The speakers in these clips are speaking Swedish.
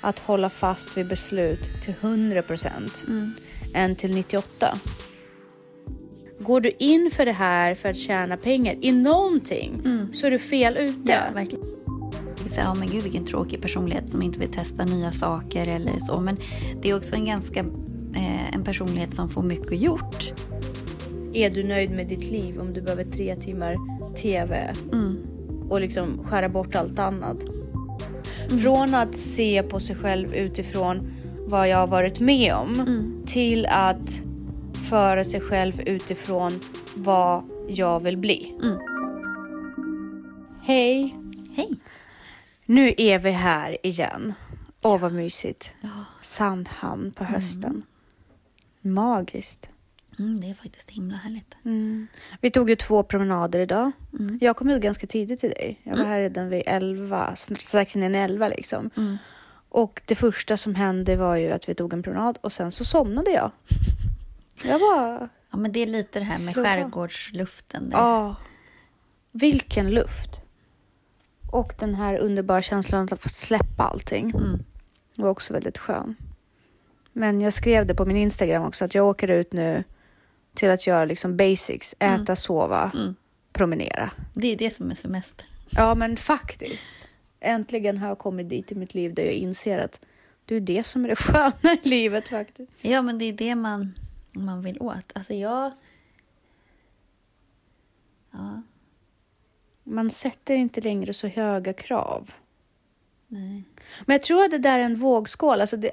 att hålla fast vid beslut till 100 procent Mm. än till 98. Går du in för det här för att tjäna pengar i någonting så är du fel ute. Ja, verkligen. Ja men gud vilken tråkig personlighet som inte vill testa nya saker eller så. Men det är också en ganska eh, en personlighet som får mycket gjort. Är du nöjd med ditt liv om du behöver tre timmar TV Mm. och liksom skära bort allt annat? Från att se på sig själv utifrån vad jag har varit med om Mm. till att föra sig själv utifrån vad jag vill bli. Mm. Hej! Hej! Nu är vi här igen. Åh vad mysigt. Ja. Sandhamn på hösten. Magiskt. Mm, det är faktiskt himla härligt. Vi tog ju två promenader idag. Mm. Jag kom ut ganska tidigt till dig. Jag var här redan vid 11, strax innan 11 liksom. Mm. Och det första som hände var ju att vi tog en promenad och sen så somnade jag. Jag bara, Ja, men det är lite det här med Slå skärgårdsluften. Där. ja. Vilken luft. Och den här underbara känslan att få släppa allting. Mm. Det var också väldigt skön. Men jag skrev det på min Instagram också att jag åker ut nu till att göra liksom basics. Äta, sova, Mm. promenera. Det är det som är semester. Ja, men faktiskt. Äntligen har jag kommit dit i mitt liv där jag inser att det är det som är det sköna i livet faktiskt. Ja, men det är det man, man vill åt. Alltså jag... Ja, Man sätter inte längre så höga krav. nej. Men jag tror att det där är en vågskål. Alltså det,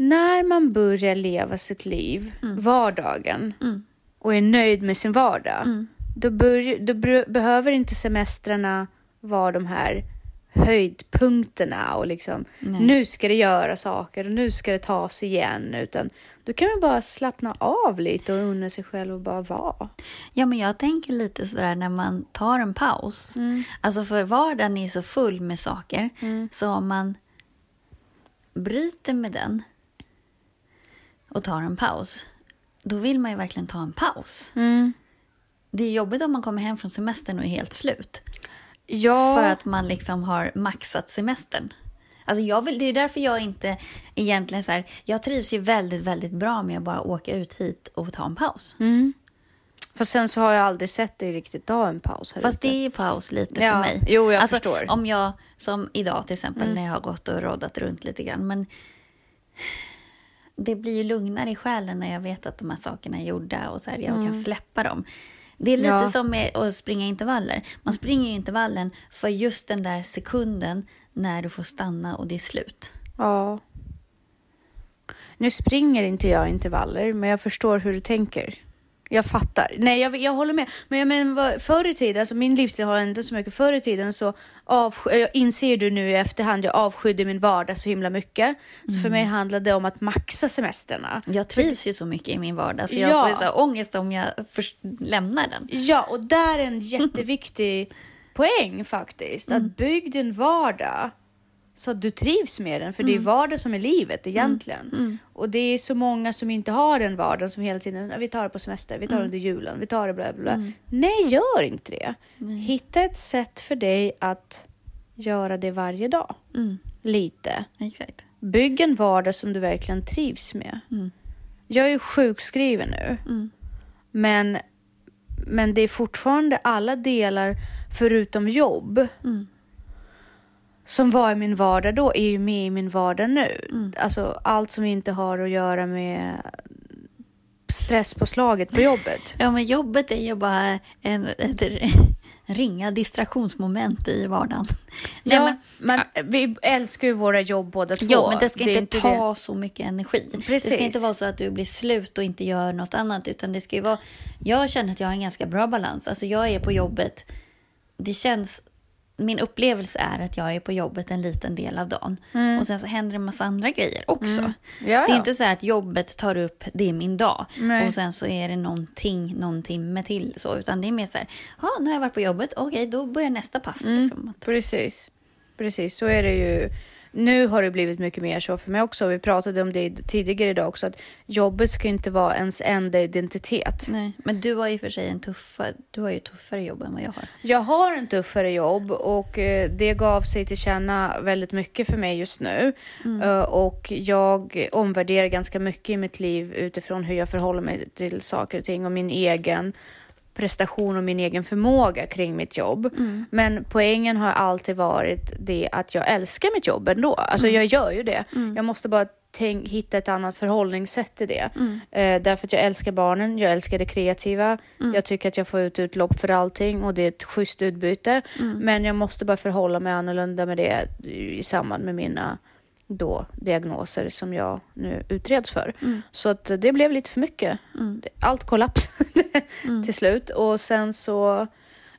när man börjar leva sitt liv, vardagen, Mm. och är nöjd med sin vardag, Mm. då, bör, då behöver inte semestrarna vara de här höjdpunkterna och liksom Nej. nu ska det göra saker och nu ska det tas igen. Utan då kan man bara slappna av lite och unna sig själv och bara vara. Ja, men jag tänker lite sådär när man tar en paus. Alltså för vardagen är så full med saker. Så om man bryter med den och tar en paus, då vill man ju verkligen ta en paus. Det är jobbigt om man kommer hem från semestern och är helt slut. Ja, För att man liksom har maxat semestern. Alltså jag vill, det är därför jag inte egentligen så här, jag trivs ju väldigt, väldigt bra med att bara åka ut hit och ta en paus. fast sen så har jag aldrig sett dig riktigt ta en paus här Fast ute. det är paus lite Ja, för mig. jo, jag alltså, förstår. Om jag, som idag till exempel, Mm. när jag har gått och roddat runt lite grann. Men det blir ju lugnare i själen när jag vet att de här sakerna är gjorda och så här, jag kan släppa dem. Det är lite Mm. Ja. som med att springa intervaller. Man springer ju intervallen för just den där sekunden när du får stanna och det är slut. Ja. Nu springer inte jag intervaller, men jag förstår hur du tänker. Jag fattar. Nej, jag, jag håller med. Men jag menar, förr i tiden, alltså min livsstil har ändå så mycket. Förr i tiden så avsky, jag inser du nu i efterhand, jag avskydde min vardag så himla mycket. Så för mig handlade det om att maxa semestrarna. Jag trivs ju så mycket i min vardag så jag Ja. får så här ångest om jag förs- lämnar den. Ja, och där är en jätteviktig poäng faktiskt. Att bygg din vardag så att du trivs med den. För det är vardag som är livet egentligen. Och det är så många som inte har den vardagen som hela tiden, vi tar det på semester, vi tar det under julen, vi tar det bla bla bla. Nej, gör inte det. Hitta ett sätt för dig att göra det varje dag. Lite. Exakt. Bygg en vardag som du verkligen trivs med. Jag är ju sjukskriven nu. Men, men det är fortfarande alla delar förutom jobb som var i min vardag då är ju med i min vardag nu. Alltså allt som inte har att göra med stresspåslaget på jobbet. Ja, men jobbet är ju bara en, ett ringa distraktionsmoment i vardagen. Nej, ja, men, men vi älskar ju våra jobb båda två. ja, men det ska är inte ta så mycket energi. Det Precis. ska inte vara så att du blir slut och inte gör något annat. Utan det ska ju vara... Jag känner att jag har en ganska bra balans. Alltså jag är på jobbet. Det känns... Min upplevelse är att jag är på jobbet en liten del av dagen. Och sen så händer det en massa andra grejer också. Mm. Ja, Det är ja. inte så här att jobbet tar upp, det är min dag. Nej. Och sen så är det någonting, någon timme till. Så, utan det är mer så här, ja nu har jag varit på jobbet, okej då börjar nästa pass. Mm. Liksom. Precis. Precis, så är det ju. Nu har det blivit mycket mer så för mig också. Vi pratade om det tidigare idag också, att jobbet ska inte vara ens enda identitet. Nej, men du har ju för sig en tuffare, du har ju tuffare jobb än vad jag har. Jag har en tuffare jobb och eh, det gav sig till känna väldigt mycket för mig just nu. Mm. Och jag omvärderar ganska mycket i mitt liv utifrån hur jag förhåller mig till saker och ting och min egen prestation och min egen förmåga kring mitt jobb. Mm. Men poängen har alltid varit det att jag älskar mitt jobb ändå. Alltså mm. jag gör ju det. Mm. Jag måste bara tänk, hitta ett annat förhållningssätt till det. Mm. Eh, därför att jag älskar barnen, jag älskar det kreativa. Mm. Jag tycker att jag får ut utlopp för allting och det är ett schysst utbyte. Mm. Men jag måste bara förhålla mig annorlunda med det i samband med mina då diagnoser som jag nu utreds för. Mm. Så att det blev lite för mycket. Mm. Allt kollapsade mm. till slut och sen så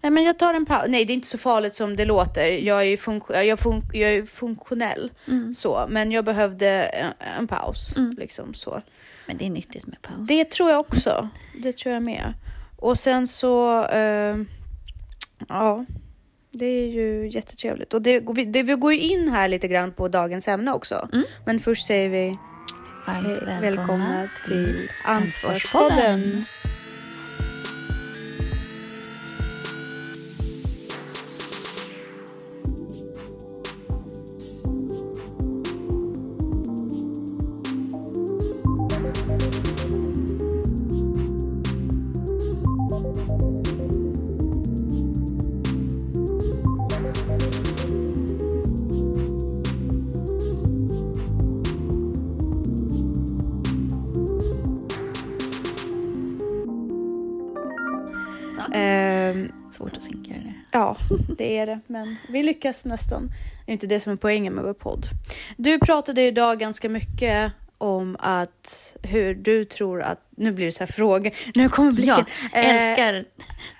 Nej, men jag tar en paus. Nej, det är inte så farligt som det låter. Jag är, fun jag fun jag är funktionell, mm. så. men jag behövde en, en paus. Mm. Liksom, så. Men det är nyttigt med paus. Det tror jag också. Det tror jag med. Och sen så, uh, ja, det är ju jättetrevligt. Och det, det, vi går ju in här lite grann på dagens ämne också. Mm. Men först säger vi Varmt välkomna, välkomna till Ansvarspodden. Ja, det är det. Men vi lyckas nästan. Det är inte det som är poängen med vår podd. Du pratade idag ganska mycket om att hur du tror att, nu blir det så här frågor, nu kommer blicken. Ja, älskar eh,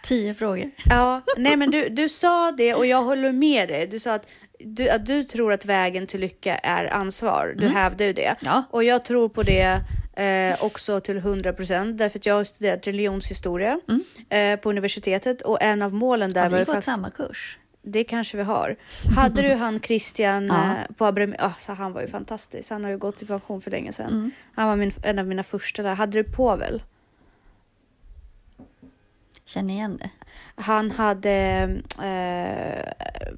tio frågor. Ja, nej men du, du sa det och jag håller med dig. Du sa att du, att du tror att vägen till lycka är ansvar. Du mm. hävdar ju det. Ja. Och jag tror på det eh, också till 100 procent därför att jag har studerat religionshistoria mm. eh, på universitetet och en av målen där har var... Har vi gått samma kurs? Det kanske vi har. Hade du han Christian ja. eh, på Abraham, alltså, han var ju fantastisk. Han har ju gått i pension för länge sedan. Mm. Han var min, en av mina första där. Hade du Povel? Känner igen det. Han hade eh,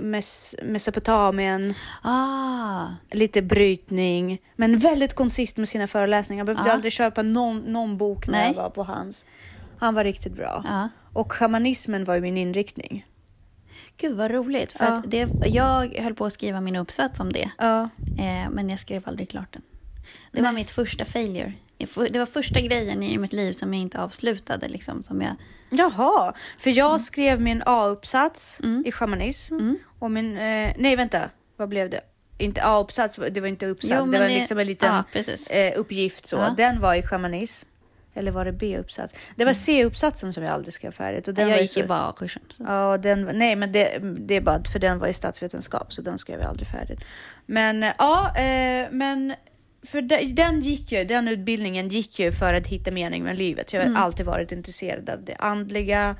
mes Mesopotamien, ah. lite brytning, men väldigt konsist med sina föreläsningar. Jag behövde ah. aldrig köpa någon, någon bok när Nej. jag var på hans. Han var riktigt bra. Ah. Och shamanismen var ju min inriktning. Gud vad roligt, för att det, jag höll på att skriva min uppsats om det. Eh, men jag skrev aldrig klart den. Det Nej. var mitt första failure det var första grejen i mitt liv som jag inte avslutade. Liksom, som jag... Jaha, för jag mm. skrev min A-uppsats mm. i shamanism. Mm. Och min, eh, nej vänta, vad blev det? Inte A-uppsats, det var inte uppsats, jo, det var det... liksom en liten ja, eh, uppgift. Så. Ja. Den var i shamanism. Eller var det B-uppsats? Det var mm. C-uppsatsen som jag aldrig skrev färdigt. Och den jag var gick så... ju bara A-kursen. Ja, den, nej men det, det är bara för den var i statsvetenskap så den skrev jag aldrig färdigt. Men eh, ja, eh, men för den gick ju, den utbildningen gick ju för att hitta mening med livet. Jag har mm. alltid varit intresserad av det andliga,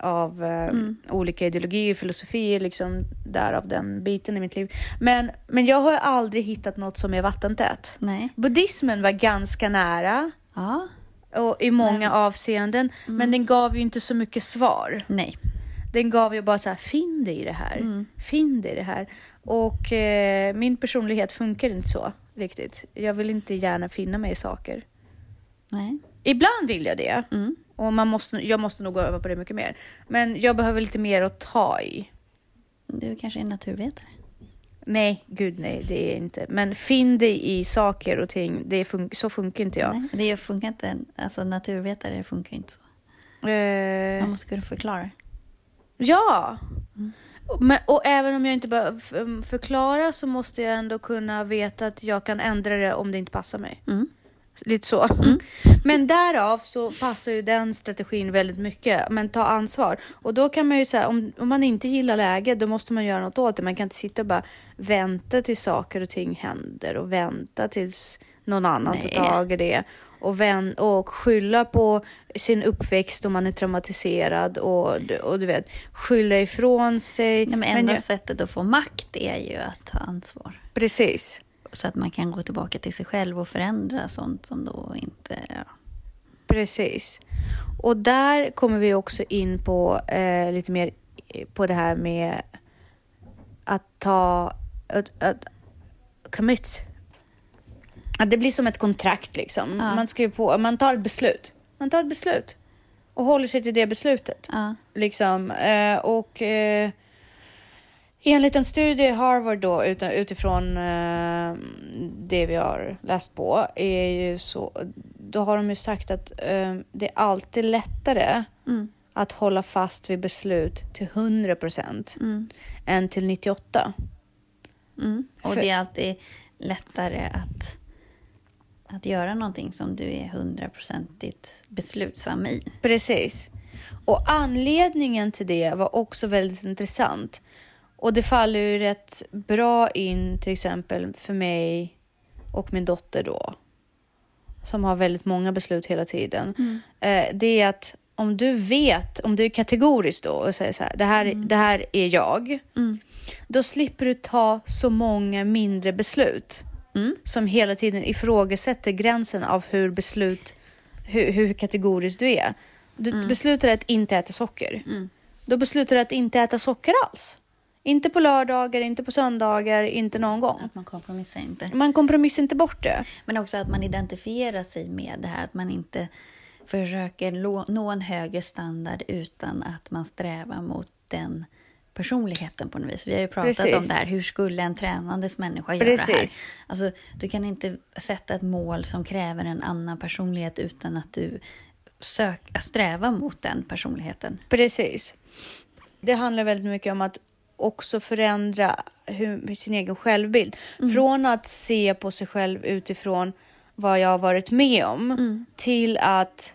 av eh, mm. olika ideologier, filosofier, liksom därav den biten i mitt liv. Men, men jag har aldrig hittat något som är vattentätt. Nej. Buddhismen var ganska nära. Ja. Och i många men... avseenden, mm. men den gav ju inte så mycket svar. Nej. Den gav ju bara så här, finn dig i det här, mm. finn dig i det här. Och eh, min personlighet funkar inte så riktigt. Jag vill inte gärna finna mig i saker. Nej. Ibland vill jag det. Mm. Och man måste, jag måste nog öva på det mycket mer. Men jag behöver lite mer att ta i. Du kanske är naturvetare? Nej, gud nej, det är inte. Men finn dig i saker och ting. Det fun så funkar inte jag. Nej, det funkar inte. Alltså naturvetare funkar inte så. Eh... Man måste kunna förklara. Ja! Mm. Men, och även om jag inte behöver förklara så måste jag ändå kunna veta att jag kan ändra det om det inte passar mig. Mm. Lite så. Mm. Men därav så passar ju den strategin väldigt mycket. Men ta ansvar. Och då kan man ju säga om, om man inte gillar läget, då måste man göra något åt det. Man kan inte sitta och bara vänta tills saker och ting händer och vänta tills någon annan Nej. tar tag i det. Och, vän, och skylla på sin uppväxt om man är traumatiserad och, och du vet, skylla ifrån sig. Nej, men enda jag, sättet att få makt är ju att ta ansvar. Precis. Så att man kan gå tillbaka till sig själv och förändra sånt som då inte... Ja. Precis. Och där kommer vi också in på eh, lite mer på det här med att ta... Att, att commit. Det blir som ett kontrakt liksom. Ja. Man skriver på, man tar ett beslut. Man tar ett beslut och håller sig till det beslutet. Ja. Liksom. Eh, och eh, enligt en studie i Harvard då utifrån eh, det vi har läst på är ju så. Då har de ju sagt att eh, det är alltid lättare mm. att hålla fast vid beslut till 100 procent mm. än till 98. Mm. Och För, det är alltid lättare att, att göra någonting som du är hundraprocentigt beslutsam i. Precis. Och anledningen till det var också väldigt intressant. Och det faller ju rätt bra in till exempel för mig och min dotter då. Som har väldigt många beslut hela tiden. Mm. Eh, det är att om du vet, om du är kategorisk då och säger så här, det här, mm. det här är jag. Mm. Då slipper du ta så många mindre beslut mm. som hela tiden ifrågasätter gränsen av hur beslut, hur, hur kategorisk du är. Du mm. beslutar att inte äta socker. Mm. Då beslutar du att inte äta socker alls. Inte på lördagar, inte på söndagar, inte någon gång. Att man kompromissar inte. Man kompromissar inte bort det. Men också att man identifierar sig med det här, att man inte försöker nå en högre standard utan att man strävar mot den personligheten på något vis. Vi har ju pratat Precis. om det här, hur skulle en tränandes människa göra Precis. här? Alltså, du kan inte sätta ett mål som kräver en annan personlighet utan att du sök, strävar mot den personligheten. Precis. Det handlar väldigt mycket om att också förändra hur, sin egen självbild. Mm. Från att se på sig själv utifrån vad jag har varit med om mm. till att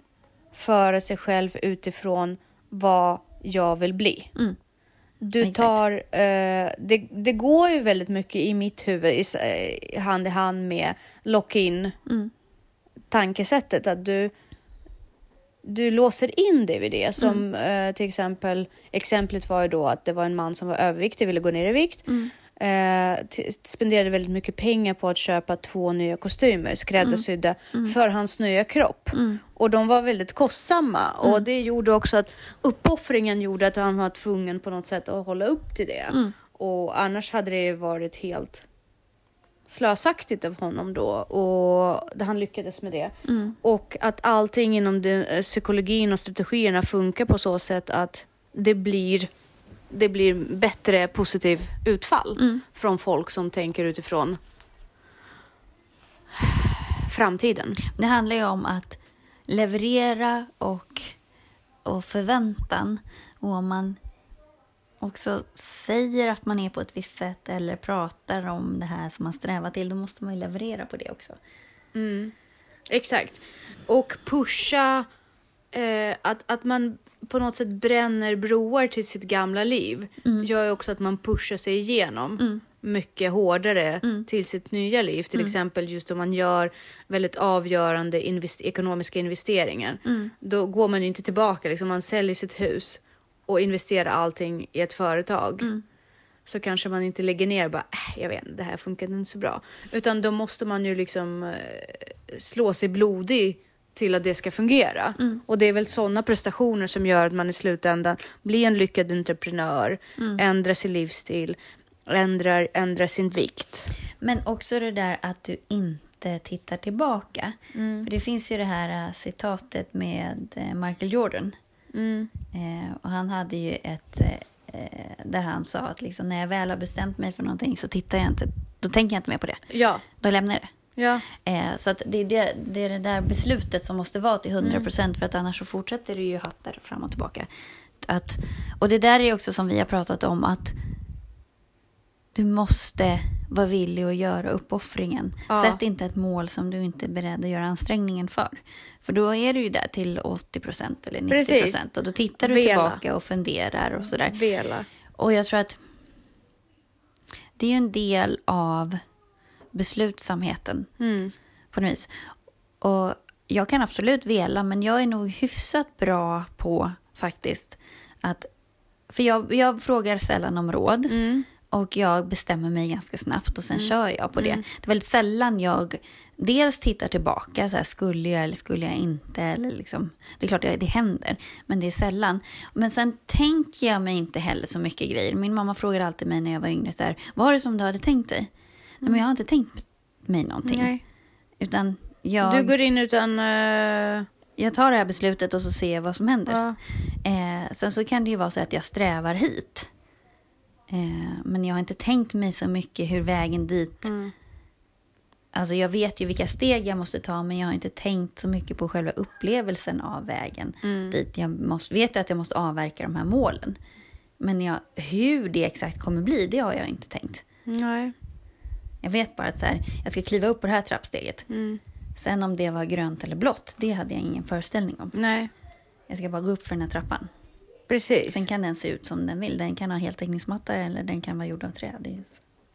föra sig själv utifrån vad jag vill bli. Mm. Du tar, eh, det, det går ju väldigt mycket i mitt huvud i, eh, hand i hand med lock-in mm. tankesättet. Att du, du låser in dig vid det. Som mm. eh, till exempel, exemplet var ju då att det var en man som var överviktig, ville gå ner i vikt. Mm. Eh, spenderade väldigt mycket pengar på att köpa två nya kostymer skräddarsydda mm. mm. för hans nya kropp. Mm. Och de var väldigt kostsamma och mm. det gjorde också att uppoffringen gjorde att han var tvungen på något sätt att hålla upp till det. Mm. Och annars hade det varit helt slösaktigt av honom då och han lyckades med det. Mm. Och att allting inom det, eh, psykologin och strategierna funkar på så sätt att det blir det blir bättre positiv utfall mm. från folk som tänker utifrån framtiden. Det handlar ju om att leverera och, och förväntan. Och om man också säger att man är på ett visst sätt eller pratar om det här som man strävar till, då måste man ju leverera på det också. Mm. Exakt. Och pusha eh, att, att man på något sätt bränner broar till sitt gamla liv mm. gör ju också att man pushar sig igenom mm. mycket hårdare mm. till sitt nya liv. Till mm. exempel just om man gör väldigt avgörande invest ekonomiska investeringar. Mm. Då går man ju inte tillbaka, liksom man säljer sitt hus och investerar allting i ett företag. Mm. Så kanske man inte lägger ner bara, äh, jag vet det här funkar inte så bra. Utan då måste man ju liksom eh, slå sig blodig till att det ska fungera. Mm. Och det är väl sådana prestationer som gör att man i slutändan blir en lyckad entreprenör, mm. ändrar sin livsstil, ändrar, ändrar sin vikt. Men också det där att du inte tittar tillbaka. Mm. För det finns ju det här äh, citatet med äh, Michael Jordan. Mm. Eh, och han hade ju ett eh, där han sa att liksom, när jag väl har bestämt mig för någonting så tittar jag inte, då tänker jag inte mer på det. Ja. Då lämnar jag det. Ja. Eh, så att det, det, det är det där beslutet som måste vara till 100 procent mm. för att annars så fortsätter det ju hattar fram och tillbaka. Att, och det där är också som vi har pratat om att du måste vara villig att göra uppoffringen. Ja. Sätt inte ett mål som du inte är beredd att göra ansträngningen för. För då är du ju där till 80 procent eller 90 procent och då tittar du Vela. tillbaka och funderar och sådär. Vela. Och jag tror att det är ju en del av beslutsamheten mm. på något vis. Och jag kan absolut vela, men jag är nog hyfsat bra på faktiskt att... För jag, jag frågar sällan om råd. Mm. Och jag bestämmer mig ganska snabbt och sen kör jag på det. Det är väldigt sällan jag dels tittar tillbaka, så här, skulle jag eller skulle jag inte? Eller liksom, det är klart det händer, men det är sällan. Men sen tänker jag mig inte heller så mycket grejer. Min mamma frågade alltid mig när jag var yngre, så här, vad är det som du hade tänkt dig? Men jag har inte tänkt mig någonting. Nej. Utan jag, Du går in utan... eh, jag tar det här beslutet och så ser jag vad som händer. ja. Eh, sen så kan det ju vara så att jag strävar hit. Eh, men jag har inte tänkt mig så mycket hur vägen dit... Mm. Alltså jag vet ju vilka steg jag måste ta men jag har inte tänkt så mycket på själva upplevelsen av vägen Mm. dit. Jag måste, vet att jag måste avverka de här målen. Men jag, hur det exakt kommer bli, det har jag inte tänkt. Nej. Jag vet bara att så här, jag ska kliva upp på det här trappsteget. Mm. Sen om det var grönt eller blått, det hade jag ingen föreställning om. Nej. Jag ska bara gå upp för den här trappan. Precis. Sen kan den se ut som den vill. Den kan ha heltäckningsmatta eller den kan vara gjord av trä. Det.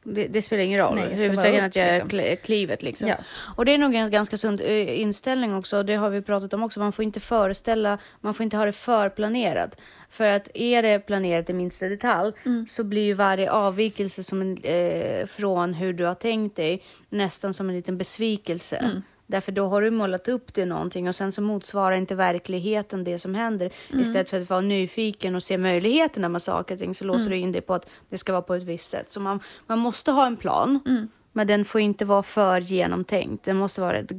Det, det spelar ingen roll. Huvudsaken att jag liksom. kl- klivet liksom. Ja. Och det är nog en ganska sund eh, inställning också. Det har vi pratat om också. Man får inte föreställa, man får inte ha det förplanerat. För att är det planerat i minsta detalj Mm. så blir ju varje avvikelse som en, eh, från hur du har tänkt dig nästan som en liten besvikelse. Mm. Därför då har du målat upp det någonting och sen så motsvarar inte verkligheten det som händer. Mm. Istället för att vara nyfiken och se möjligheterna med saker och ting så låser Mm. du in dig på att det ska vara på ett visst sätt. Så man, man måste ha en plan. Mm. Men den får inte vara för genomtänkt. Den måste vara rätt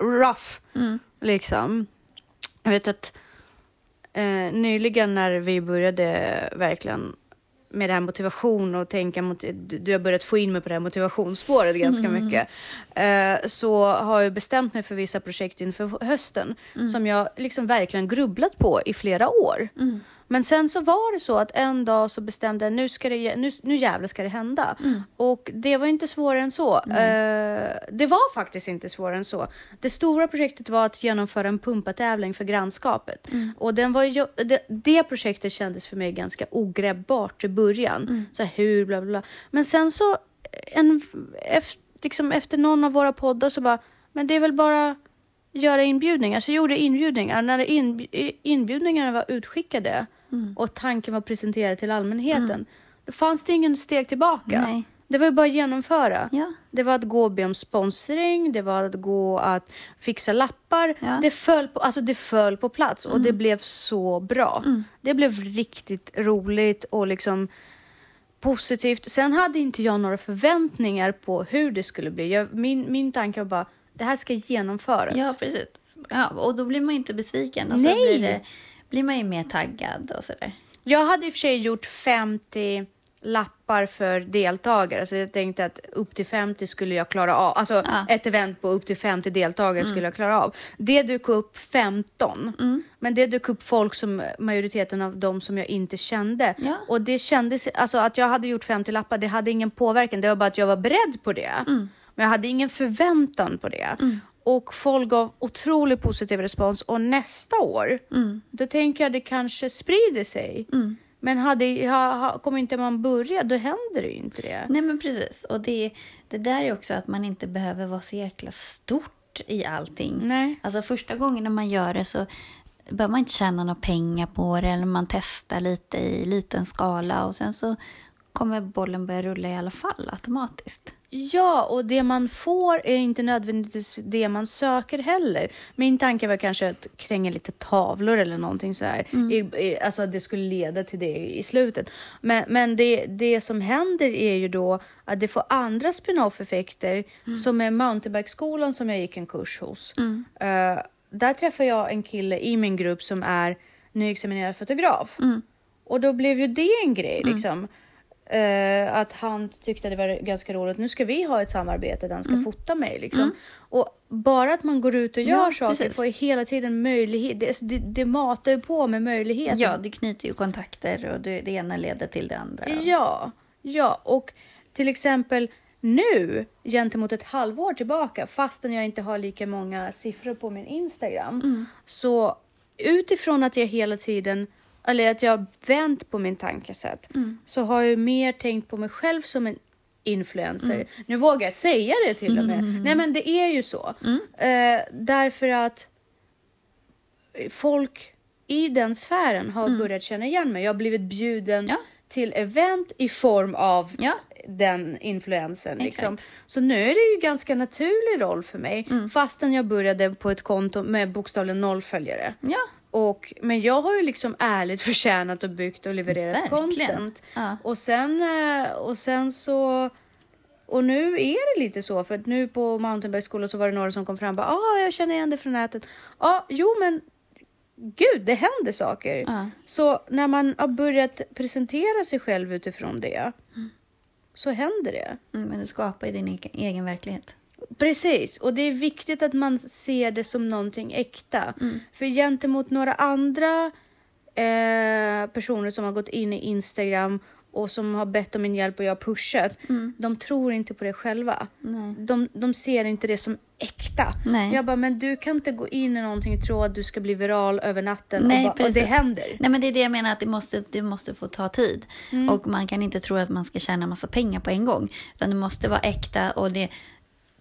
rough. Mm. Liksom. Jag vet att eh, nyligen när vi började verkligen med det här motivation och tänka mot, du, har börjat få in mig på det här motivationsspåret ganska mycket. Eh, så har jag bestämt mig för vissa projekt inför hösten som jag liksom verkligen grubblat på i flera år. Men sen så var det så att en dag så bestämde jag nu, ska det, nu, nu jävlar ska det hända. Och det var inte svårare än så. Eh, det var faktiskt inte svårare än så. Det stora projektet var att genomföra en pumpatävling för grannskapet. Och den var ju, det, det projektet kändes för mig ganska ogreppbart i början. Så här, hur, bla bla bla. Men sen så, en, efter, liksom efter någon av våra poddar så bara, men det är väl bara göra inbjudningar. Så jag gjorde inbjudningar. När inb inbjudningarna var utskickade och tanken var presenterad till allmänheten, då fanns det ingen steg tillbaka. Nej. Det var ju bara att genomföra. Ja. Det var att gå och be om sponsring, det var att gå att fixa lappar. Ja. Det, föll på, alltså det föll på plats och det blev så bra. Det blev riktigt roligt och liksom positivt. Sen hade inte jag några förväntningar på hur det skulle bli. Jag, min, min tanke var bara, det här ska genomföras. Ja, precis. Ja, och då blir man ju inte besviken. Och så Nej. blir, det, blir man ju mer taggad och sådär. Jag hade i och för sig gjort 50 lappar för deltagare, så jag tänkte att upp till 50 skulle jag klara av. Alltså Ja. ett event på upp till 50 deltagare skulle jag klara av. Det dök upp 15, men det dök upp folk som majoriteten av dem som jag inte kände. Ja. Och det kändes, alltså att jag hade gjort 50 lappar, det hade ingen påverkan. Det var bara att jag var beredd på det. Men jag hade ingen förväntan på det. Och folk gav otroligt positiv respons. Och nästa år, då tänker jag det kanske sprider sig. Men hade, ha, ha, kommer inte man börja, då händer det ju inte det. Nej, men precis. Och det, det där är också att man inte behöver vara så jäkla stort i allting. Nej. Alltså första gången när man gör det så behöver man inte tjäna några pengar på det eller man testar lite i liten skala och sen så kommer bollen börja rulla i alla fall automatiskt. Ja, och det man får är inte nödvändigtvis det man söker heller. Min tanke var kanske att kränga lite tavlor eller någonting så här. I, i, alltså att det skulle leda till det i slutet. Men, men det, det som händer är ju då att det får andra spin-off-effekter som är mountainbikeskolan som jag gick en kurs hos. Eh, där träffade jag en kille i min grupp som är nyexaminerad fotograf. Och då blev ju det en grej liksom. Eh, att han tyckte det var ganska roligt. Nu ska vi ha ett samarbete där han ska fota mig. Liksom. Och bara att man går ut och gör Ja, saker precis. får ju hela tiden möjlighet. Det, det, det matar ju på med möjligheter. Ja, du knyter ju kontakter och det, det ena leder till det andra. Ja, ja, och till exempel nu gentemot ett halvår tillbaka, fastän jag inte har lika många siffror på min Instagram, så utifrån att jag hela tiden, eller att jag har vänt på min tankesätt, så har jag mer tänkt på mig själv som en influencer. Nu vågar jag säga det till och med. Nej men det är ju så. Eh, därför att folk i den sfären har börjat känna igen mig. Jag har blivit bjuden Ja. till event i form av Ja. den influensen. Liksom. Så nu är det ju ganska naturlig roll för mig. Fastän jag började på ett konto med bokstavligen noll följare. Ja. Och, men jag har ju liksom ärligt förtjänat och byggt och levererat Verkligen. content. Ja. Och, sen, eh, och sen så... Och nu är det lite så, för att nu på mountainbikeskolan så var det några som kom fram och bara ah, jag känner igen det från nätet. Ja, jo men gud, det händer saker. Ja. Så när man har börjat presentera sig själv utifrån det så händer det. Mm, men du skapar ju din egen verklighet. Precis, och det är viktigt att man ser det som någonting äkta. För gentemot några andra eh, personer som har gått in i Instagram och som har bett om min hjälp och jag har pushat, de tror inte på det själva. Nej. De, de ser inte det som äkta. Nej. Jag bara, men du kan inte gå in i någonting och tro att du ska bli viral över natten Nej, och, bara, och det händer. Nej, men det är det jag menar, att det måste, det måste få ta tid. Mm. Och man kan inte tro att man ska tjäna massa pengar på en gång. Utan det måste vara äkta och det,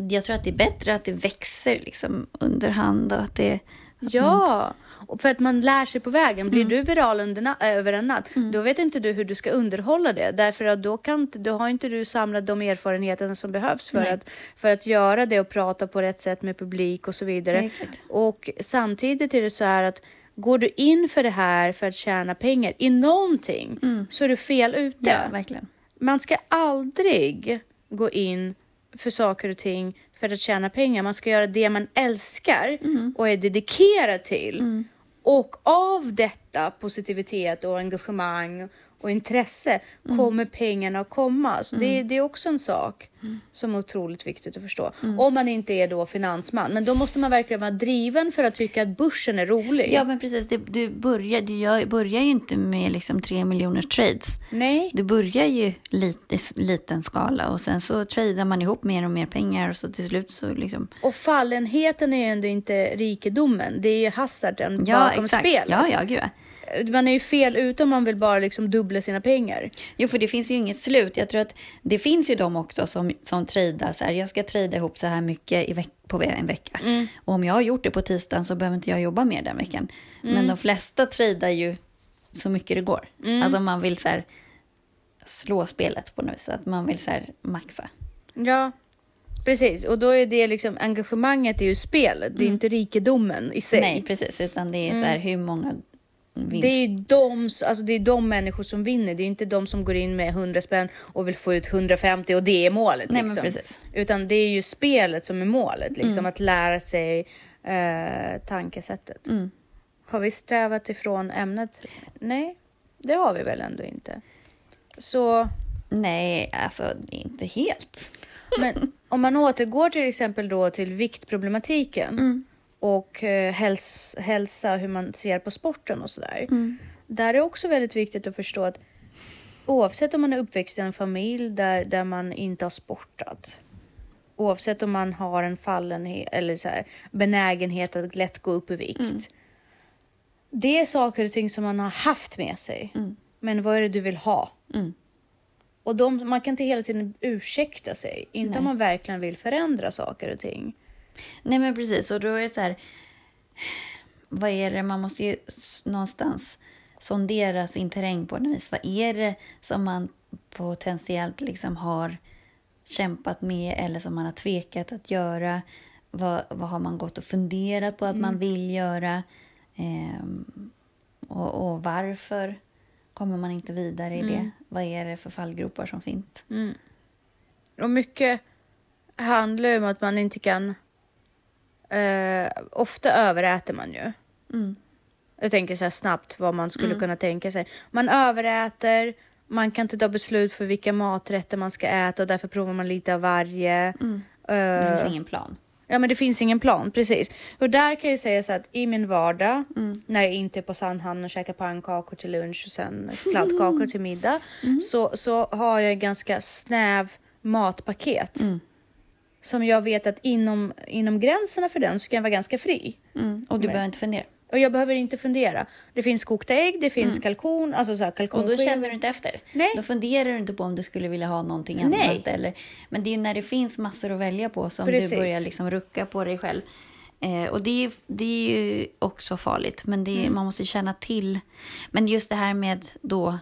jag tror att det är bättre att det växer liksom under hand och att det... Ja, och för att man lär sig på vägen. Blir Mm. du viral under över en natt, då vet inte du hur du ska underhålla det. Därför att då, kan, då har inte du samlat de erfarenheterna som behövs för Nej. att, för att göra det och prata på rätt sätt med publik och så vidare. Exakt. Och samtidigt är det så här att går du in för det här för att tjäna pengar i någonting så är du fel ute. Mm. Ja, verkligen. Man ska aldrig gå in för saker och ting för att tjäna pengar. Man ska göra det man älskar Mm. och är dedikerad till. Och av detta positivitet och engagemang och intresse Mm. kommer pengarna att komma. Så det, det är också en sak som är otroligt viktigt att förstå. Mm. Om man inte är då finansman. Men då måste man verkligen vara driven för att tycka att börsen är rolig. Ja, men precis. Det, du, börjar, du börjar ju inte med liksom tre miljoner trades. Nej. Du börjar ju lite, liten skala och sen så tradar man ihop mer och mer pengar och så till slut så liksom... Och fallenheten är ju ändå inte rikedomen. Det är ju hasarden Ja, bakom exakt. spelet. Ja, ja, gud. Man är ju fel ute om man vill bara liksom dubbla sina pengar. Jo, för det finns ju inget slut. Jag tror att det finns ju de också som, som tradar så här. Jag ska trada ihop så här mycket i veck på en vecka. Och om jag har gjort det på tisdagen så behöver inte jag jobba mer den veckan. Men de flesta tradar ju så mycket det går. Alltså man vill så här slå spelet på något vis. Att man vill så här maxa. Ja, precis. Och då är det liksom engagemanget är ju spelet. Det är inte rikedomen i sig. Nej, precis. Utan det är så här hur många vinst. Det är ju de, alltså det är de människor som vinner. Det är inte de som går in med 100 spänn och vill få ut 150 och det är målet. Nej, men liksom. precis. Utan det är ju spelet som är målet. Liksom, Mm. Att lära sig eh, tankesättet. Mm. Har vi strävat ifrån ämnet? Nej, det har vi väl ändå inte. Så, Nej, alltså inte helt. men om man återgår till exempel då till viktproblematiken Mm. Och eh, häls, hälsa, hur man ser på sporten och sådär. Mm. Där är också väldigt viktigt att förstå att oavsett om man är uppväxt i en familj där, där man inte har sportat, oavsett om man har en fallenhet eller så här, benägenhet att lätt gå upp i vikt. Mm. Det är saker och ting som man har haft med sig. Men vad är det du vill ha? Mm. Och de, man kan inte hela tiden ursäkta sig. Inte om Nej. man verkligen vill förändra saker och ting. Nej men precis, och då är det så här. Vad är det, man måste ju någonstans sondera sin terräng på något vis. Vad är det som man potentiellt liksom har kämpat med eller som man har tvekat att göra? Vad, vad har man gått och funderat på att man vill göra? Ehm, och, och varför kommer man inte vidare i det? Vad är det för fallgropar som finns? Och mycket handlar ju om att man inte kan... Eh, ofta överäter man ju. Mm. Jag tänker så här snabbt vad man skulle kunna tänka sig. Man överäter, man kan inte ta beslut för vilka maträtter man ska äta och därför provar man lite av varje. Det Eh, finns ingen plan. Ja, men det finns ingen plan, precis. Och där kan jag säga så att i min vardag, Mm. när jag inte är på Sandhamn och käkar pannkakor till lunch och sen kladdkakor till middag, Mm. så, så har jag ganska snäv matpaket. Mm. Som jag vet att inom, inom gränserna för den så kan jag vara ganska fri. Mm. Och du behöver inte fundera. Och jag behöver inte fundera. Det finns kokta ägg, det finns kalkon, alltså så här Mm. Och då känner du inte efter. Nej. Då funderar du inte på om du skulle vilja ha någonting Nej. annat. Eller, men det är ju när det finns massor att välja på som Precis. du börjar liksom rucka på dig själv. Eh, och det är, det är ju också farligt. Men det är, Mm. man måste känna till. Men just det här med då.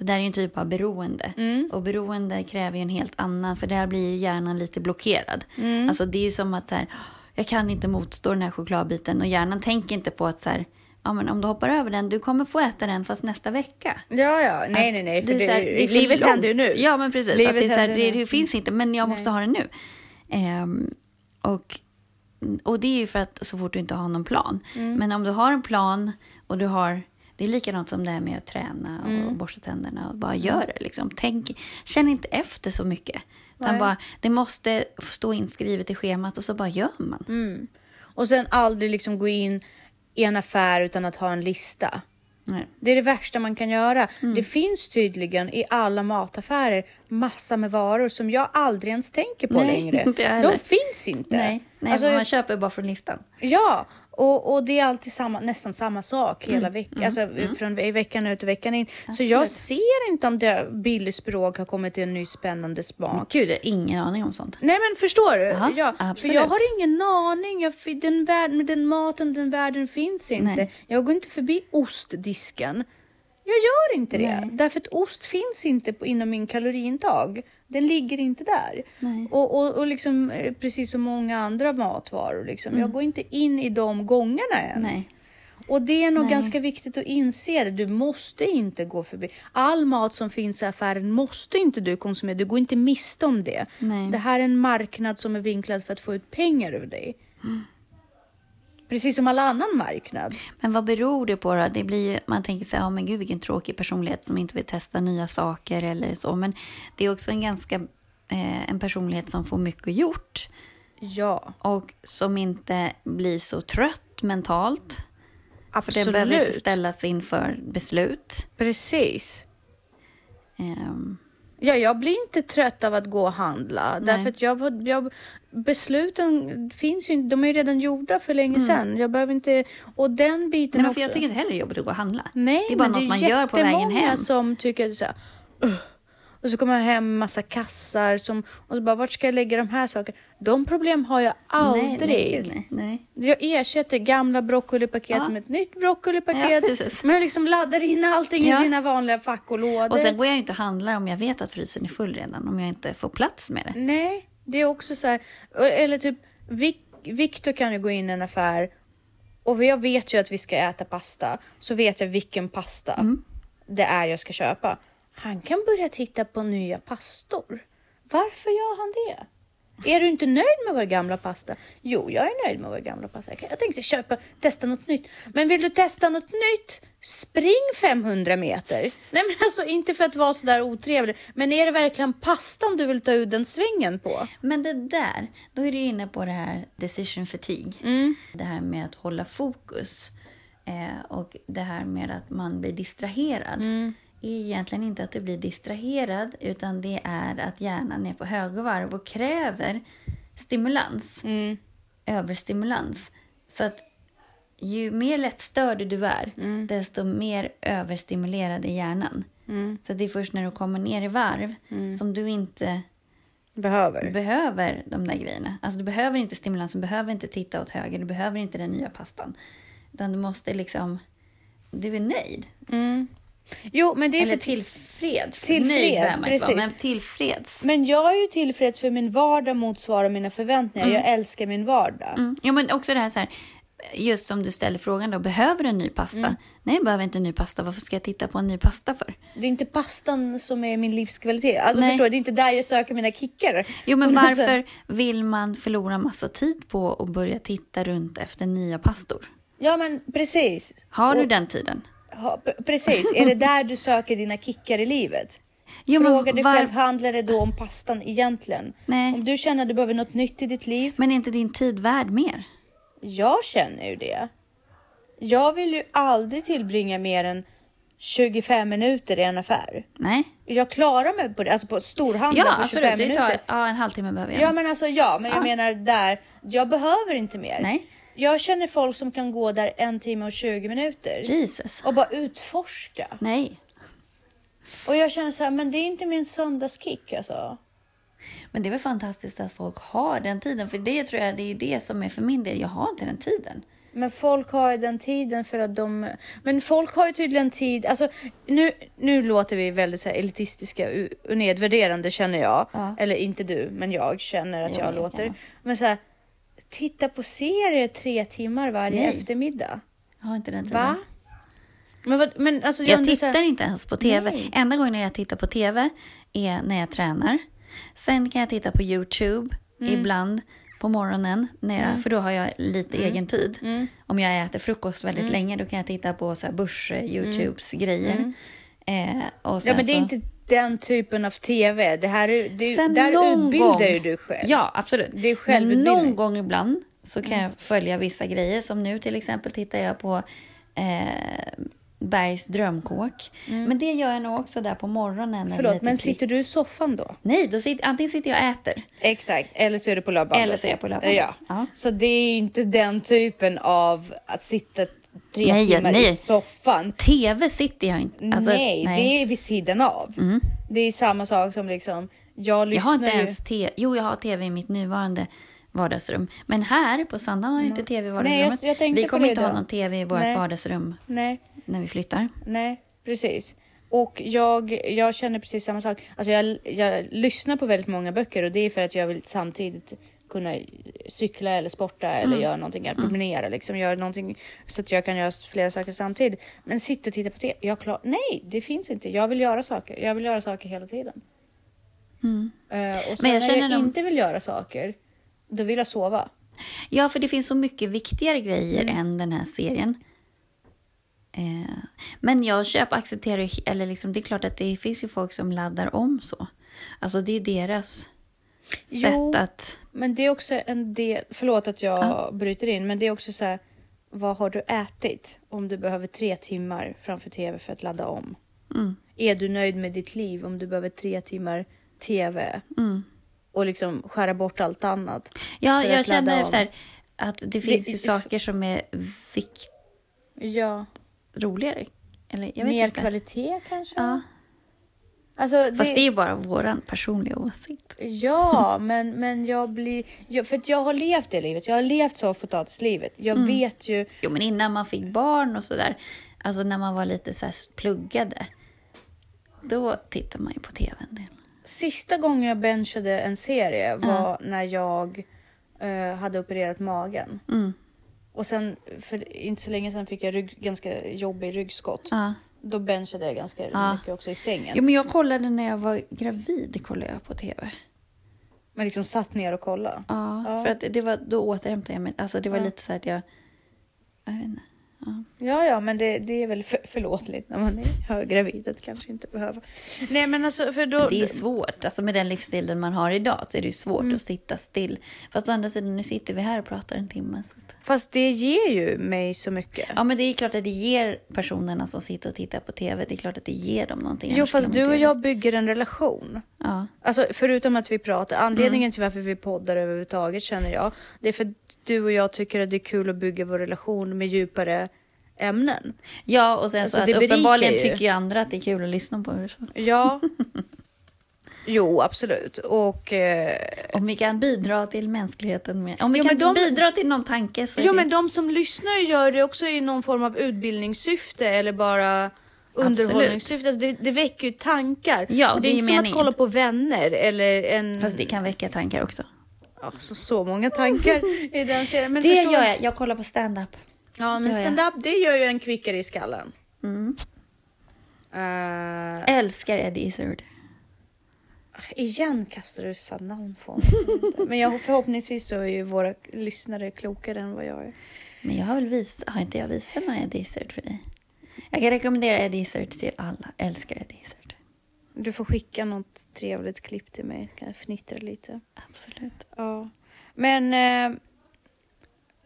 Det där är ju en typ av beroende. Mm. Och beroende kräver ju en helt annan. För där blir ju hjärnan lite blockerad. Mm. Alltså det är ju som att så här, jag kan inte motstå den här chokladbiten. Och hjärnan tänker inte på att så här, ja, men om du hoppar över den, du kommer få äta den fast nästa vecka. Ja, ja, nej, nej, nej, för är det, så här, det är för livet händer ju nu. Ja, men precis. Livet att det, är här, det, det finns inte, men jag måste ha det nu. Ehm, och, och det är ju för att så fort du inte har någon plan. Mm. Men om du har en plan och du har... Det är likadant som det här med att träna och Mm. borsta tänderna. Och bara gör det. Liksom. Tänk, känn inte efter så mycket. Utan bara, det måste stå inskrivet i schemat och så bara gör man. Mm. Och sen aldrig liksom gå in i en affär utan att ha en lista. Nej. Det är det värsta man kan göra. Mm. Det finns tydligen i alla mataffärer massa med varor som jag aldrig ens tänker på Nej, längre. De finns inte. Nej, nej Alltså, man köper bara från listan. Ja, och, och det är alltid samma, nästan samma sak hela Mm, veckan. Alltså från ve- veckan ut och veckan in. Så jag ser inte om det Billys språk har kommit till en ny spännande smak. Gud, jag har ingen aning om sånt. Nej men förstår du? Jaha, ja, för absolut. jag har ingen aning. Jag, den, värld, den maten, den världen finns inte. Nej. Jag går inte förbi ostdisken. Jag gör inte det. Nej. Därför att ost finns inte på, inom min kaloriintag. Den ligger inte där. Nej. Och, och, och liksom, eh, precis som många andra matvaror. Liksom. Jag går inte in i de gångarna ens. Mm. Nej. Och det är nog Nej. ganska viktigt att inse det. Du måste inte gå förbi. All mat som finns i affären måste inte du konsumera. Du går inte miste om det. Nej. Det här är en marknad som är vinklad för att få ut pengar ur dig. Mm. Precis som all annan marknad. Men vad beror det på då? Det blir, man tänker sig, ja men gud vilken tråkig personlighet som inte vill testa nya saker eller så. Men det är också en ganska, eh, en personlighet som får mycket gjort. Ja, Och som inte blir så trött mentalt. För absolut. det behöver inte ställas inför beslut. Precis. Ehm, Ja, jag blir inte trött av att gå och handla. Nej. Därför att jag, jag, besluten finns ju inte. De är ju redan gjorda för länge sedan. Jag behöver inte... Och den biten Mm. nej, men också. för jag tycker inte heller det är jobbigt att gå och handla. Nej, det är bara något är man gör på vägen hem. som tycker så här, "Ugh." Och så kommer jag hem massa kassar som, och så bara, vart ska jag lägga de här sakerna? De problem har jag aldrig. Nej, nej, nej, nej. Jag ersätter gamla broccolipaket Ja. med ett nytt broccolipaket. Ja, men jag liksom laddar in allting Ja. i sina vanliga fack och lådor. Och sen går jag ju inte och handlar om jag vet att frysen är full redan. Om jag inte får plats med det. Nej, det är också så här, eller typ Victor kan ju gå in i en affär och jag vet ju att vi ska äta pasta, så vet jag vilken pasta Mm. det är jag ska köpa. Han kan börja titta på nya pastor. Varför gör han det? Är du inte nöjd med vår gamla pasta? Jo, jag är nöjd med vår gamla pasta. Jag tänkte köpa, testa något nytt. Men vill du testa något nytt? Spring 500 meter. Nej, men alltså inte för att vara så där otrevlig, men är det verkligen pastan du vill ta ut den svängen på? Men det där, då är du inne på det här decision fatigue. Mm. Det här med att hålla fokus. Eh, och det här med att man blir distraherad. Mm. Är egentligen inte att du blir distraherad utan det är att hjärnan är på högvarv och kräver stimulans. Mm. Överstimulans. Så att ju mer lättstörd du är, Mm. desto mer överstimulerad är hjärnan. Så att det är först när du kommer ner i varv Mm. som du inte Behöver. behöver de där grejerna. Alltså du behöver inte stimulansen, du behöver inte titta åt höger, du behöver inte den nya pastan. Utan du måste liksom, du är nöjd. Mm. Jo, men det är Eller för tillfreds. Tillfreds, nöjd vara, precis. men tillfreds. Men jag är ju tillfreds för min vardag motsvarar mina förväntningar. Jag älskar min vardag. Mm. Ja, men också det här, så här, just som du ställer frågan då, behöver du en ny pasta? Mm. Nej, jag behöver inte en ny pasta. Varför ska jag titta på en ny pasta för? Det är inte pastan som är min livskvalitet. Alltså Nej. förstår du, det är inte där jag söker mina kickar. Jo, men varför vill man förlora massa tid på att börja titta runt efter nya pastor? Ja, men precis. Har du Och- den tiden? Ha, precis. Är det där du söker dina kickar i livet? Jo, Fråga dig var- själv, handlar det då om pastan egentligen? Nej. Om du känner att du behöver något nytt i ditt liv? Men är inte din tid värd mer? Jag känner ju det. Jag vill ju aldrig tillbringa mer än 25 minuter i en affär. Nej. Jag klarar mig på det, alltså på storhandel Ja, på 25 absolut. Minuter. tar, ja, en halvtimme behöver jag. Ja men alltså ja, men jag Ja. menar där, jag behöver inte mer. Nej. Jag känner folk som kan gå där en timme och 20 minuter Jesus. och bara utforska. Nej. Och jag känner så här, men det är inte min söndagskick alltså. Men det är väl fantastiskt att folk har den tiden. För det tror jag det är det som är för min del. Jag har inte den tiden. Men folk har ju den tiden för att de... Men folk har ju tydligen tid... Alltså, nu, nu låter vi väldigt så här elitistiska och nedvärderande känner jag. Ja. Eller inte du, men jag känner att Jo, jag jag låter. Men så här, titta på serier tre timmar varje Nej. eftermiddag. Jag har inte den tiden. Va? Men, vad, men alltså, Jag så tittar här, inte ens på TV. Nej. Enda gången jag tittar på TV är när jag tränar. Sen kan jag titta på Youtube Mm. ibland på morgonen. När jag, För då har jag lite Mm. egen tid. Om jag äter frukost väldigt länge då kan jag titta på så här börs eh, Youtubes grejer. Eh, och Mm. Ja, men det är så, inte den typen av TV. Det här är, det, Sen där utbildar gång- du själv. Ja, absolut. Det är Men självutbildning. någon gång ibland så kan Mm. jag följa vissa grejer. Som nu till exempel tittar jag på eh, Bergs drömkåk. Men det gör jag nog också där på morgonen. Mm. Förlåt, men sitter du i soffan då? Nej, då sitter, antingen sitter jag och äter. Exakt, eller så är du på löpbandet. Eller så är jag på löpbandet. Ja. Ja. Så det är inte den typen av att sitta tre Nej, timmar nej. i soffan. TV sitter jag inte. Alltså, nej, det är vid sidan av. Det är samma sak som liksom, jag Jag lyssnar har inte ju- ens TV. Jo, jag har TV i mitt nuvarande vardagsrum. Men här på Sandhamn har jag inte TV i vardagsrummet. Mm. jag- jag vi kommer inte ha någon TV i vårt Nej. vardagsrum Nej, när vi flyttar. nej, precis. Och jag, jag känner precis samma sak. Alltså jag, jag lyssnar på väldigt många böcker och det är för att jag vill samtidigt kunna cykla eller sporta eller Mm. göra någonting, eller promenera liksom, göra någonting så att jag kan göra flera saker samtidigt. Men sitta och titta på det, jag klar, nej, det finns inte. Jag vill göra saker. Jag vill göra saker hela tiden. Eh, och sen Mm. Jag när jag nog- inte vill göra saker, då vill jag sova. Ja, för det finns så mycket viktigare grejer Mm. än den här serien. Eh, men jag köper, accepterar, ju- eller liksom, det är klart att det finns ju folk som laddar om så. Alltså det är deras Jo. sätt att... Men det är också en del, förlåt att jag bryter in, men det är också så här, vad har du ätit om du behöver tre timmar framför tv för att ladda om? Mm. Är du nöjd med ditt liv om du behöver tre timmar tv och liksom skära bort allt annat? Ja, jag känner så här, att det finns ju det- saker som är vikt, Ja, roligare. Eller jag mer inte. kvalitet kanske? Ja. Alltså, Fast det är ju bara våran personliga åsikt. Ja, men, men jag blir... Jag, för att jag har levt det livet. Jag har levt soffpotatislivet. Jag Mm. vet ju... Jo, men innan man fick barn och sådär, alltså när man var lite så här pluggade, då tittar man ju på tv en del. Sista gången jag benchade en serie var när jag eh, hade opererat magen. Mm. Och sen, för inte så länge sedan fick jag rygg, ganska jobbig ryggskott. Ja. Då benchade jag ganska Ja. mycket också i sängen. Jo, men jag kollade när jag var gravid, kollade jag på tv. Men liksom satt ner och kollade. Ja, Ja. för att det var, då återhämtade jag mig. Alltså det var Ja. lite så att jag... Jag vet inte. Ja, ja, men det, det är väl för, förlåtligt när man är höggravid att kanske inte behöva. Nej, men alltså för då... Det är svårt. Alltså med den livsstilen man har idag så är det ju svårt Mm. att sitta still. Fast å andra sidan, nu sitter vi här och pratar en timme. Så att... Fast det ger ju mig så mycket. Ja, men det är klart att det ger personerna som sitter och tittar på tv, det är klart att det ger dem någonting. Jo, fast du och jag bygger en relation. Ja. Alltså förutom att vi pratar, anledningen Mm. till varför vi poddar överhuvudtaget känner jag, det är för att du och jag tycker att det är kul att bygga vår relation med djupare ämnen. ja, och sen Alltså, så att uppenbarligen ju. tycker ju andra att det är kul att lyssna på. Så. Ja. jo, absolut. Och... Eh, Om vi kan bidra till mänskligheten med... Om vi Jo, kan de- bidra till någon tanke så är jo, det... men de som lyssnar gör det också i någon form av utbildningssyfte eller bara underhållningssyfte. Alltså det, det väcker ju tankar. Ja, det det är är inte som att kolla på vänner eller en... Fast det kan väcka tankar också. Alltså, så många tankar i den serien. Men Det förstår- gör jag. Jag kollar på stand-up. Ja, men stand-up det gör ju en kvickare i skallen. Mm. Eh, Älskar Eddie Izzard. igen kastar du så namn på mig. Men jag, förhoppningsvis så är ju våra lyssnare klokare än vad jag är. Men jag har väl vis... Har inte jag visat någon Eddie Izzard för dig? Jag kan rekommendera Eddie Izzard till alla. Älskar Eddie Izzard. Du får skicka något trevligt klipp till mig. Kan jag fnittra lite. Absolut. Ja. Men eh,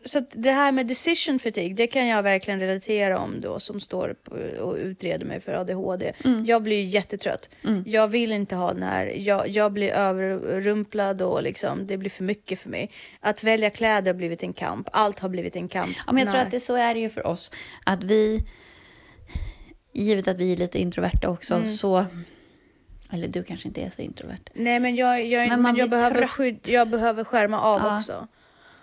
så det här med decision fatigue, det kan jag verkligen relatera om då som står och utreder mig för ADHD. Mm. Jag blir ju jättetrött. Jag vill inte ha den här, jag, jag blir överrumplad och liksom, det blir för mycket för mig. Att välja kläder har blivit en kamp, allt har blivit en kamp. Ja, men jag tror att det så är det ju för oss. Att vi, givet att vi är lite introverta också, Mm. så... Eller du kanske inte är så introvert. Nej men jag, jag, Men man jag, behöver trött. skydd, jag behöver skärma av Ja. också.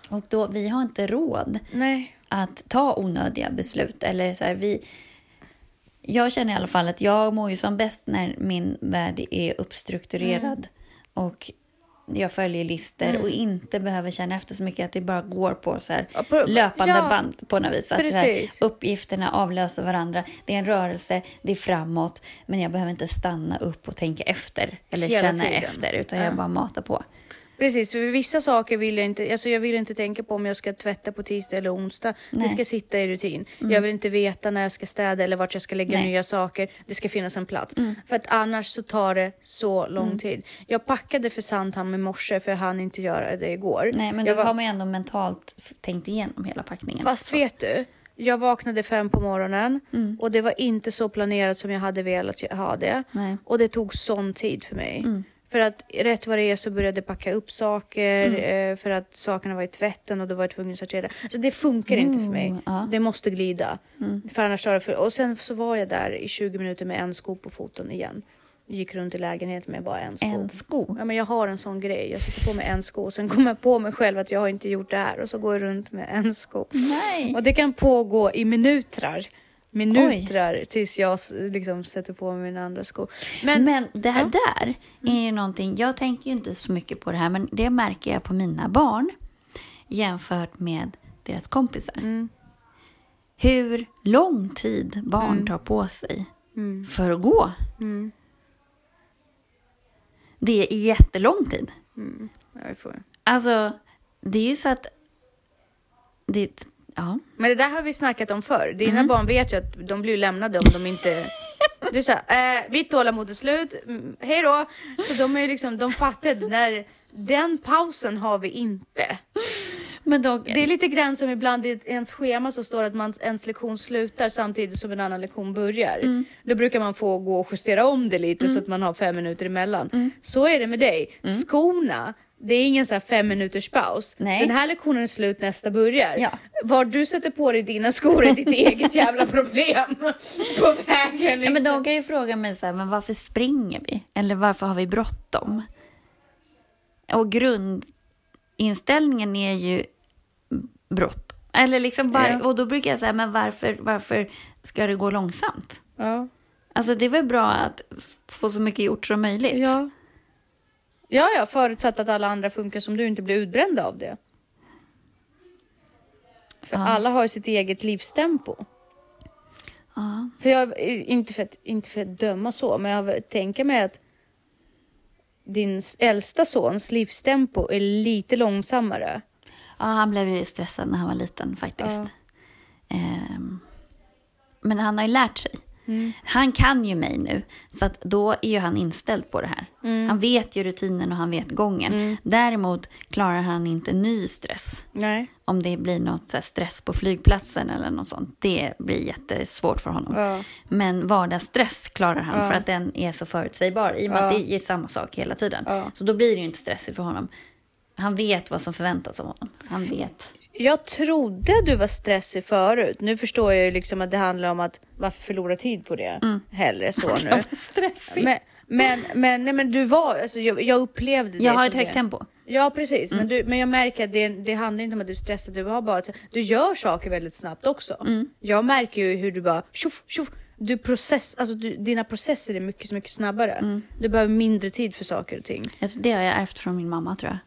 Och då, vi har inte råd Nej. att ta onödiga beslut. Eller så här, vi, jag känner i alla fall att jag mår ju som bäst när min värld är uppstrukturerad. Och jag följer listor och inte behöver känna efter så mycket att det bara går på så här på- löpande ja, band på något vis. Att här, uppgifterna avlöser varandra. Det är en rörelse, det är framåt. Men jag behöver inte stanna upp och tänka efter. Eller Hela känna tiden. efter. Utan jag Ja. bara matar på. Precis, för vissa saker vill jag inte, alltså jag vill inte tänka på om jag ska tvätta på tisdag eller onsdag. Nej. Mm. Det ska sitta i rutin. Jag vill inte veta när jag ska städa eller vart jag ska lägga Nej. Mm. nya saker. Det ska finnas en plats. För att annars så tar det så lång tid. Jag packade för Sandhamn i morse för jag hann inte göra det igår. Nej, men då jag var, har man ju ändå mentalt tänkt igenom hela packningen. Fast vet du, jag vaknade fem på morgonen Mm. och det var inte så planerat som jag hade velat ha det. Nej. Och det tog sån tid för mig. Mm. För att rätt vad det är så började jag packa upp saker Mm. eh, för att sakerna var i tvätten och då var jag tvungen att sortera. Så det funkar inte för mig. Mm, ja. Det måste glida. För annars det för... Och sen så var jag där i 20 minuter med en sko på foten igen. Gick runt i lägenheten med bara en sko. En sko. Ja, men jag har en sån grej. Jag sätter på mig en sko och sen kommer jag på mig själv att jag har inte gjort det här och så går jag runt med en sko. Nej. Och det kan pågå i minutrar. Minutrar tills jag liksom sätter på mig min andra sko. Men, Men, det här där är ju någonting, jag tänker ju inte så mycket på det här, men det märker jag på mina barn jämfört med deras kompisar. Mm. Hur lång tid barn tar på sig för att gå. Mm. Det är jättelång tid. ja, får. Alltså, det är ju så att... Det, ja. Men det där har vi snackat om förr. Dina Mm. barn vet ju att de blir lämnade om de inte... Du såhär, eh, mitt tålamod är slut, mm, hej då. Så de är liksom, de fattar när den pausen har vi inte. Men då, Det är lite grann som ibland i ens schema så står att man, ens lektion slutar samtidigt som en annan lektion börjar. Mm. Då brukar man få gå och justera om det lite så att man har fem minuter emellan. Mm. Så är det med dig. Skorna, det är ingen så fem minuters paus. Nej. Den här lektionen är slut, nästa börjar. Ja. Var du sätter på dig dina skor är ditt eget jävla problem på vägen. Ja, Liksom. men de kan ju fråga mig så här, men varför springer vi? Eller varför har vi bråttom? Och grundinställningen är ju brott. Eller liksom var, Ja. Och då brukar jag säga, men varför, varför ska det gå långsamt? ja. Alltså det är väl bra att få så mycket gjort som möjligt. Ja. Ja, ja, förutsatt att alla andra funkar som du inte blir utbränd av det. För Ja. alla har ju sitt eget livstempo. Ja. För jag, inte för att, inte för att döma så, men jag tänker mig att din äldsta sons livstempo är lite långsammare. Ja, han blev ju stressad när han var liten faktiskt. Ja. Ehm, men han har ju lärt sig. Mm. Han kan ju mig nu, så att då är ju han inställd på det här. Mm. Han vet ju rutinen och han vet gången. Däremot klarar han inte ny stress. Nej. Om det blir något så stress på flygplatsen eller något sånt. Det blir jättesvårt för honom. Ja. Men vardagsstress klarar han Ja. för att den är så förutsägbar. I och med att Ja. det är samma sak hela tiden. Ja. Så då blir det ju inte stressigt för honom. Han vet vad som förväntas av honom. Han vet. Jag trodde du var stressig förut. Nu förstår jag ju liksom att det handlar om att varför förlora tid på det? Hellre så nu. Jag var stressig. Men, men, men, nej, men du var, alltså, jag, jag upplevde det jag har ett högt det. tempo. Ja precis, men, du, men jag märker att det, det handlar inte om att du är stressad, du har bara du gör saker väldigt snabbt också. Jag märker ju hur du bara tjoff, tjoff, du process, alltså du, dina processer är mycket, mycket snabbare. Du behöver mindre tid för saker och ting. Tror- Det har jag ärvt från min mamma tror jag.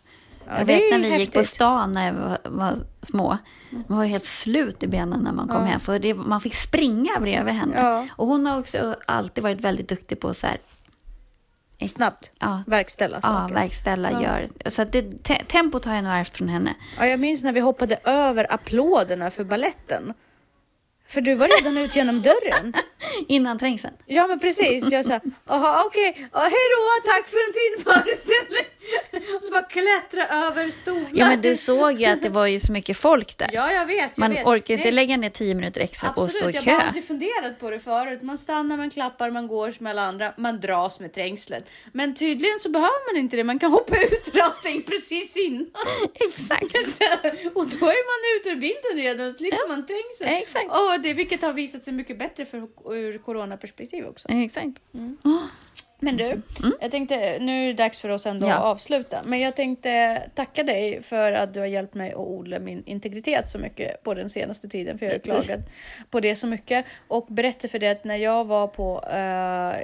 Ja, jag vet när vi gick på häftigt. stan när jag var, var små. Man var helt slut i benen när man kom hem. För det, man fick springa bredvid henne. Ja. Och hon har också alltid varit väldigt duktig på så här, Snabbt ja, verkställa ja, saker. verkställa, Ja. gör. Så det, te, tempot har jag nog ärvt från henne. Ja, jag minns när vi hoppade över applåderna för balletten. För du var redan ut genom dörren. Innan trängseln. Ja men precis. Jag sa, jaha okej, okay. hej då, tack för en fin föreställning. Och så bara klättra över stolar. Ja men du såg ju att det var ju så mycket folk där. Ja jag vet. Jag Man vet. orkar inte lägga ner tio minuter extra Absolut, på att stå i jag kö. har aldrig funderat på det förut. Man stannar, man klappar, man går som alla andra, man dras med trängslet. Men tydligen så behöver man inte det. Man kan hoppa ut ur allting precis innan. Exakt. och då är man ute ur bilden redan och slipper man trängsel. Exakt. Och det, vilket har visat sig mycket bättre för, ur coronaperspektiv också. Exakt. Men du, jag tänkte, nu är det dags för oss ändå Ja. att avsluta. Men jag tänkte tacka dig för att du har hjälpt mig att odla min integritet så mycket på den senaste tiden. För jag har klagat på det så mycket. Och berätta för dig att när jag var på eh,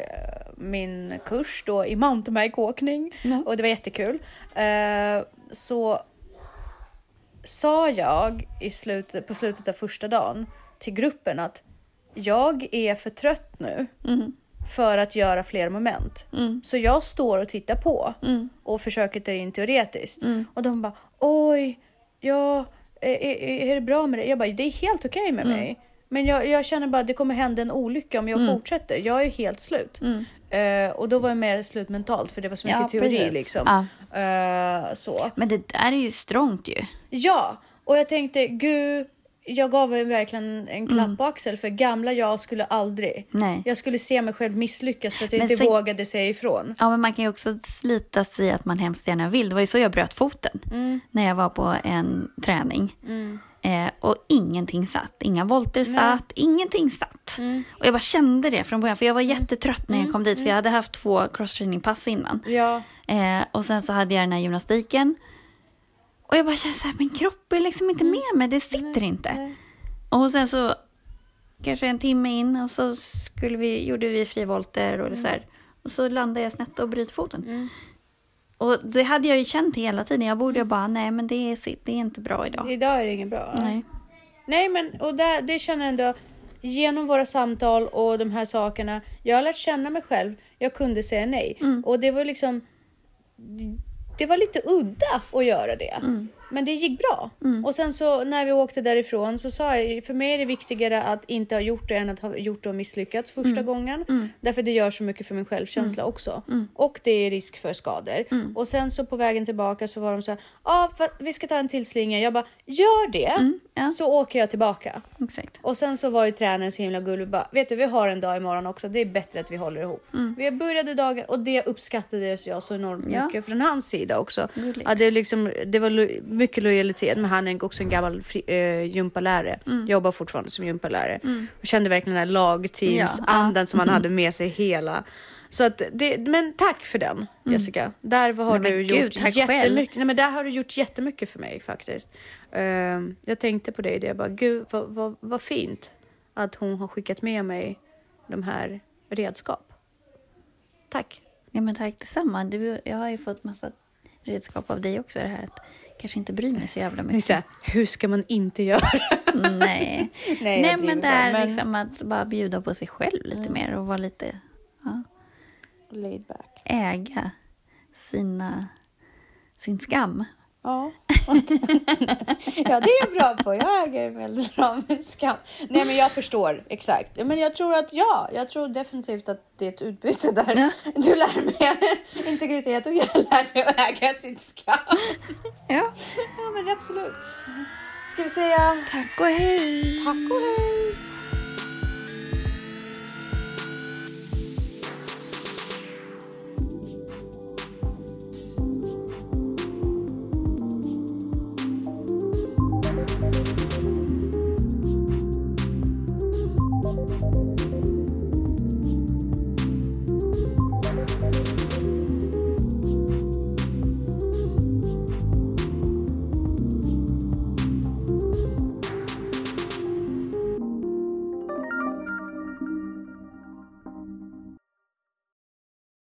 min kurs då i mountainbikeåkning Ja. och det var jättekul. eh, så sa jag i slutet, på slutet av första dagen till gruppen att jag är för trött nu Mm. För att göra fler moment. Mm. Så jag står och tittar på Mm. och försöker ta in teoretiskt. Mm. Och de bara oj, ja, är, är, det bra med det? Jag bara det är helt okej med Mm. mig. Men jag, jag känner bara att det kommer hända en olycka om jag Mm. fortsätter. Jag är helt slut. Eh, och då var jag mer slut mentalt för det var så mycket Ja, teori precis. liksom. Ja. Eh, så. Men det där är ju strångt ju. Ja, och jag tänkte gud, jag gav verkligen en klapp Mm. på axel för gamla jag skulle aldrig. Nej. Jag skulle se mig själv misslyckas för att jag Men inte sen- vågade säga ifrån. Ja, men man kan ju också slita sig i att man hemskt gärna vill. Det var ju så jag bröt foten. Mm. När jag var på en träning. Eh, och ingenting satt. Inga volter satt. Ingenting satt. Mm. Och jag bara kände det från början. För jag var jättetrött när jag kom dit. För jag hade haft två crosstraining-pass innan. Ja, Eh, och sen så hade jag den här gymnastiken. Och jag bara kände så här, min kropp är liksom inte med mig. Det sitter inte. Mm. Och sen så kanske en timme in och så skulle vi, gjorde vi frivolter och så här. Och så landade jag snett och bryter foten. Mm. Och det hade jag ju känt hela tiden. Jag borde bara, nej men det är, det är inte bra idag. idag är det inget bra. Nej. Nej, men och där, det känner jag ändå genom våra samtal och de här sakerna. Jag har lärt känna mig själv. Jag kunde säga nej Mm. och det var liksom. Det var lite udda att göra det, Mm men det gick bra. Och sen så när vi åkte därifrån så sa jag för mig är det viktigare att inte ha gjort det än att ha gjort det och misslyckats första Mm. gången. Därför det gör så mycket för min självkänsla också. Mm. Och det är risk för skador. Och sen så på vägen tillbaka så var de så här, ja ah, vi ska ta en till slinga. Jag bara, gör det Mm, ja. så åker jag tillbaka. Exakt. Och sen så var ju tränaren så himla gullig bara, vet du vi har en dag imorgon också, det är bättre att vi håller ihop. Vi började dagen och det uppskattade jag så enormt Ja. mycket från hans sida också. Gulligt. Ja, det, liksom, det var mycket lojalitet, men han är också en gammal fri, eh, gympalärare. Mm. Jobbar fortfarande som gympalärare. Och kände verkligen den här lagteams-andan som han hade med sig hela. Så att det, men tack för den Jessica. Där har Nej, du gjort jättemycket. Nej, men där har du gjort jättemycket för mig faktiskt. Ehm, jag tänkte på det, det jag bara gud vad, vad, vad fint att hon har skickat med mig de här redskap. Tack. Ja men tack detsamma. Du, jag har ju fått massa redskap av dig också. Det här att kanske inte bry mig så jävla mycket. Nissa, hur ska man inte göra? Nej. Nej, Nej, men det är men- liksom att bara bjuda på sig själv lite mer och vara lite, ja, Laid back. äga sina, sin skam. Ja. ja, det är jag bra på. Jag äger väldigt bra med skam. Nej, men jag förstår exakt. Men jag tror att ja, jag tror definitivt att det är ett utbyte där. Ja. Du lär mig integritet och jag lär dig att äga sin skam. Ja. Ja, men absolut. Ska vi säga Tack och hej! tack och hej?